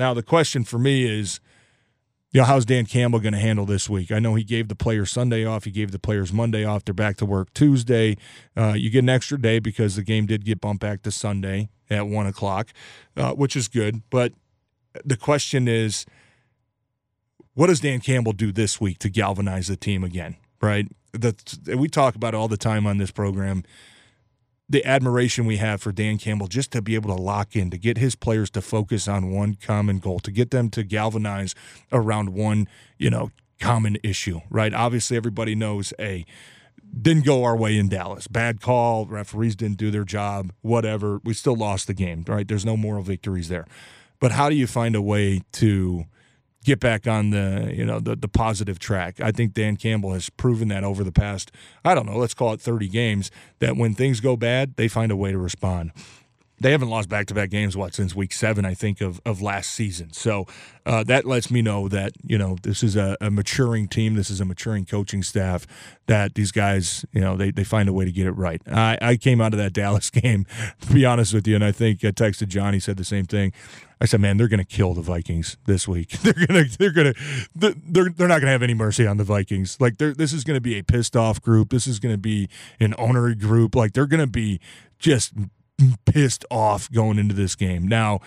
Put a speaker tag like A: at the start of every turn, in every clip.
A: Now the question for me is, you know, how's Dan Campbell going to handle this week? I know he gave the players Sunday off. He gave the players Monday off. They're back to work Tuesday. Uh, you get an extra day because the game did get bumped back to Sunday at one o'clock, uh, which is good. But the question is, what does Dan Campbell do this week to galvanize the team again? Right? That we talk about all the time on this program the admiration we have for Dan Campbell just to be able to lock in, to get his players to focus on one common goal, to get them to galvanize around one, you know, common issue, right? Obviously, everybody knows a didn't go our way in Dallas. Bad call, referees didn't do their job, whatever. We still lost the game, right? There's no moral victories there. But how do you find a way to get back on the you know the the positive track. I think Dan Campbell has proven that over the past I don't know, let's call it 30 games that when things go bad, they find a way to respond. They haven't lost back to back games what since week seven, I think, of, of last season. So uh, that lets me know that you know this is a, a, maturing team. This is a maturing coaching staff. That these guys, you know, they, they find a way to get it right. I, I came out of that Dallas game, to be honest with you, and I think I texted Johnny said the same thing. I said, man, they're going to kill the Vikings this week. They're going to, they're going to, they're, they're not going to have any mercy on the Vikings. Like, this is going to be a pissed off group. This is going to be an owner group. Like, they're going to be just pissed off going into this game. Now,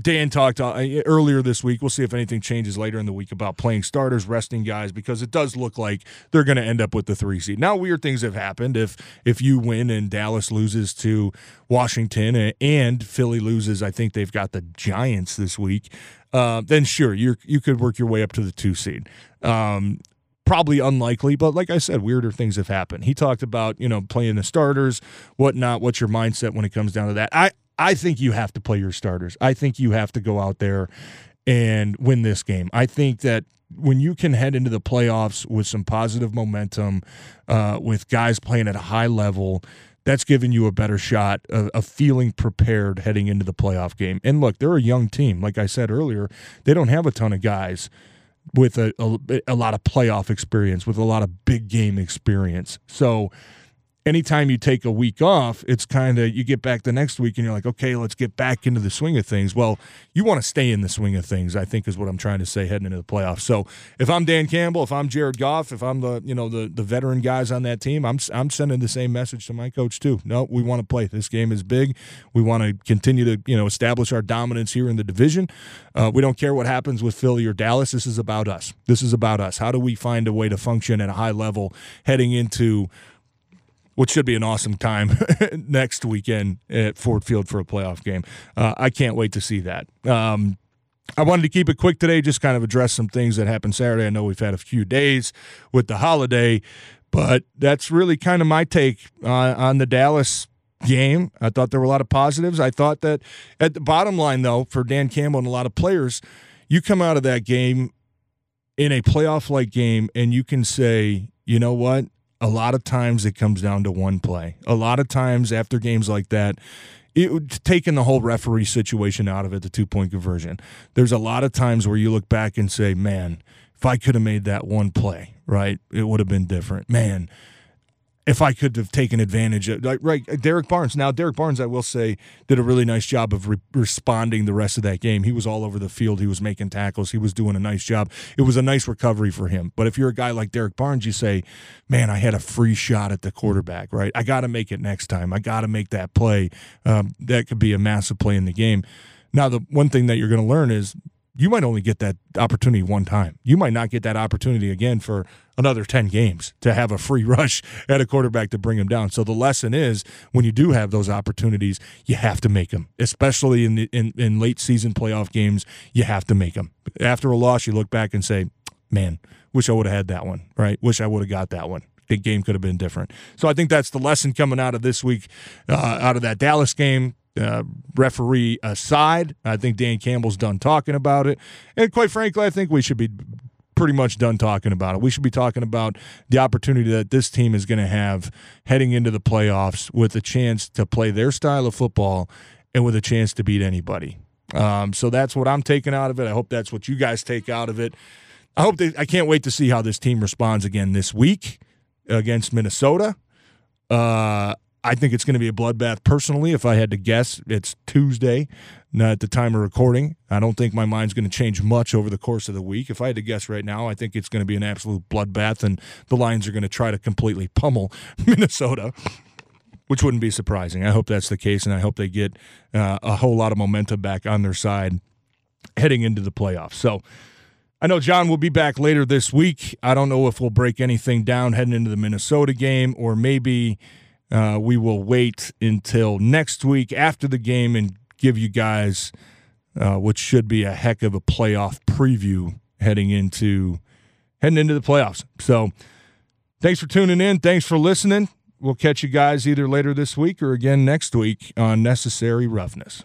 A: Dan talked uh, earlier this week. We'll see if anything changes later in the week about playing starters, resting guys, because it does look like they're going to end up with the three seed. Now, weird things have happened. If if you win and Dallas loses to Washington and Philly loses, I think they've got the Giants this week. Uh, then sure, you you could work your way up to the two seed. Um, probably unlikely, but like I said, weirder things have happened. He talked about you know playing the starters, whatnot. What's your mindset when it comes down to that? I I think you have to play your starters. I think you have to go out there and win this game. I think that when you can head into the playoffs with some positive momentum, uh, with guys playing at a high level, that's giving you a better shot of, of, feeling prepared heading into the playoff game. And look, they're a young team. Like I said earlier, they don't have a ton of guys with a, a, a lot of playoff experience, with a lot of big game experience. So anytime you take a week off, it's kind of you get back the next week and you're like, okay, let's get back into the swing of things. Well, you want to stay in the swing of things, I think is what I'm trying to say heading into the playoffs. So if I'm Dan Campbell, if I'm Jared Goff, if I'm the you know the the veteran guys on that team, I'm I'm sending the same message to my coach too. No, we want to play. This game is big. We want to continue to you know establish our dominance here in the division. Uh, we don't care what happens with Philly or Dallas. This is about us. This is about us. How do we find a way to function at a high level heading into which should be an awesome time next weekend at Ford Field for a playoff game. Uh, I can't wait to see that. Um, I wanted to keep it quick today, just kind of address some things that happened Saturday. I know we've had a few days with the holiday, but that's really kind of my take on, on the Dallas game. I thought there were a lot of positives. I thought that at the bottom line, though, for Dan Campbell and a lot of players, you come out of that game in a playoff like game and you can say, you know what? A lot of times it comes down to one play. A lot of times after games like that, it would taking the whole referee situation out of it, the two point conversion. There's a lot of times where you look back and say, "Man, if I could have made that one play, right, it would have been different." Man, if I could have taken advantage of like right Derrick Barnes. Now Derrick Barnes, I will say, did a really nice job of re- responding the rest of that game. He was all over the field. He was making tackles. He was doing a nice job. It was a nice recovery for him. But if you're a guy like Derrick Barnes, you say, "Man, I had a free shot at the quarterback. Right, I got to make it next time. I got to make that play. Um, that could be a massive play in the game." Now, the one thing that you're going to learn is you might only get that opportunity one time. You might not get that opportunity again for another 10 games to have a free rush at a quarterback to bring him down. So the lesson is when you do have those opportunities, you have to make them, especially in, the, in, in late season playoff games. You have to make them. After a loss, you look back and say, man, wish I would have had that one, right? Wish I would have got that one the game could have been different. So I think that's the lesson coming out of this week, uh, out of that Dallas game uh, referee aside. I think Dan Campbell's done talking about it. And quite frankly, I think we should be pretty much done talking about it. We should be talking about the opportunity that this team is going to have heading into the playoffs with a chance to play their style of football and with a chance to beat anybody. Um, so that's what I'm taking out of it. I hope that's what you guys take out of it. I hope they, I can't wait to see how this team responds again this week against Minnesota. Uh, I think it's going to be a bloodbath. Personally, if I had to guess, it's Tuesday at the time of recording. I don't think my mind's going to change much over the course of the week. If I had to guess right now, I think it's going to be an absolute bloodbath, and the Lions are going to try to completely pummel Minnesota, which wouldn't be surprising. I hope that's the case, and I hope they get uh, a whole lot of momentum back on their side heading into the playoffs. So, I know John will be back later this week. I don't know if we'll break anything down heading into the Minnesota game, or maybe uh, we will wait until next week after the game and give you guys uh, what should be a heck of a playoff preview heading into heading into the playoffs. So, thanks for tuning in. Thanks for listening. We'll catch you guys either later this week or again next week on Necessary Roughness.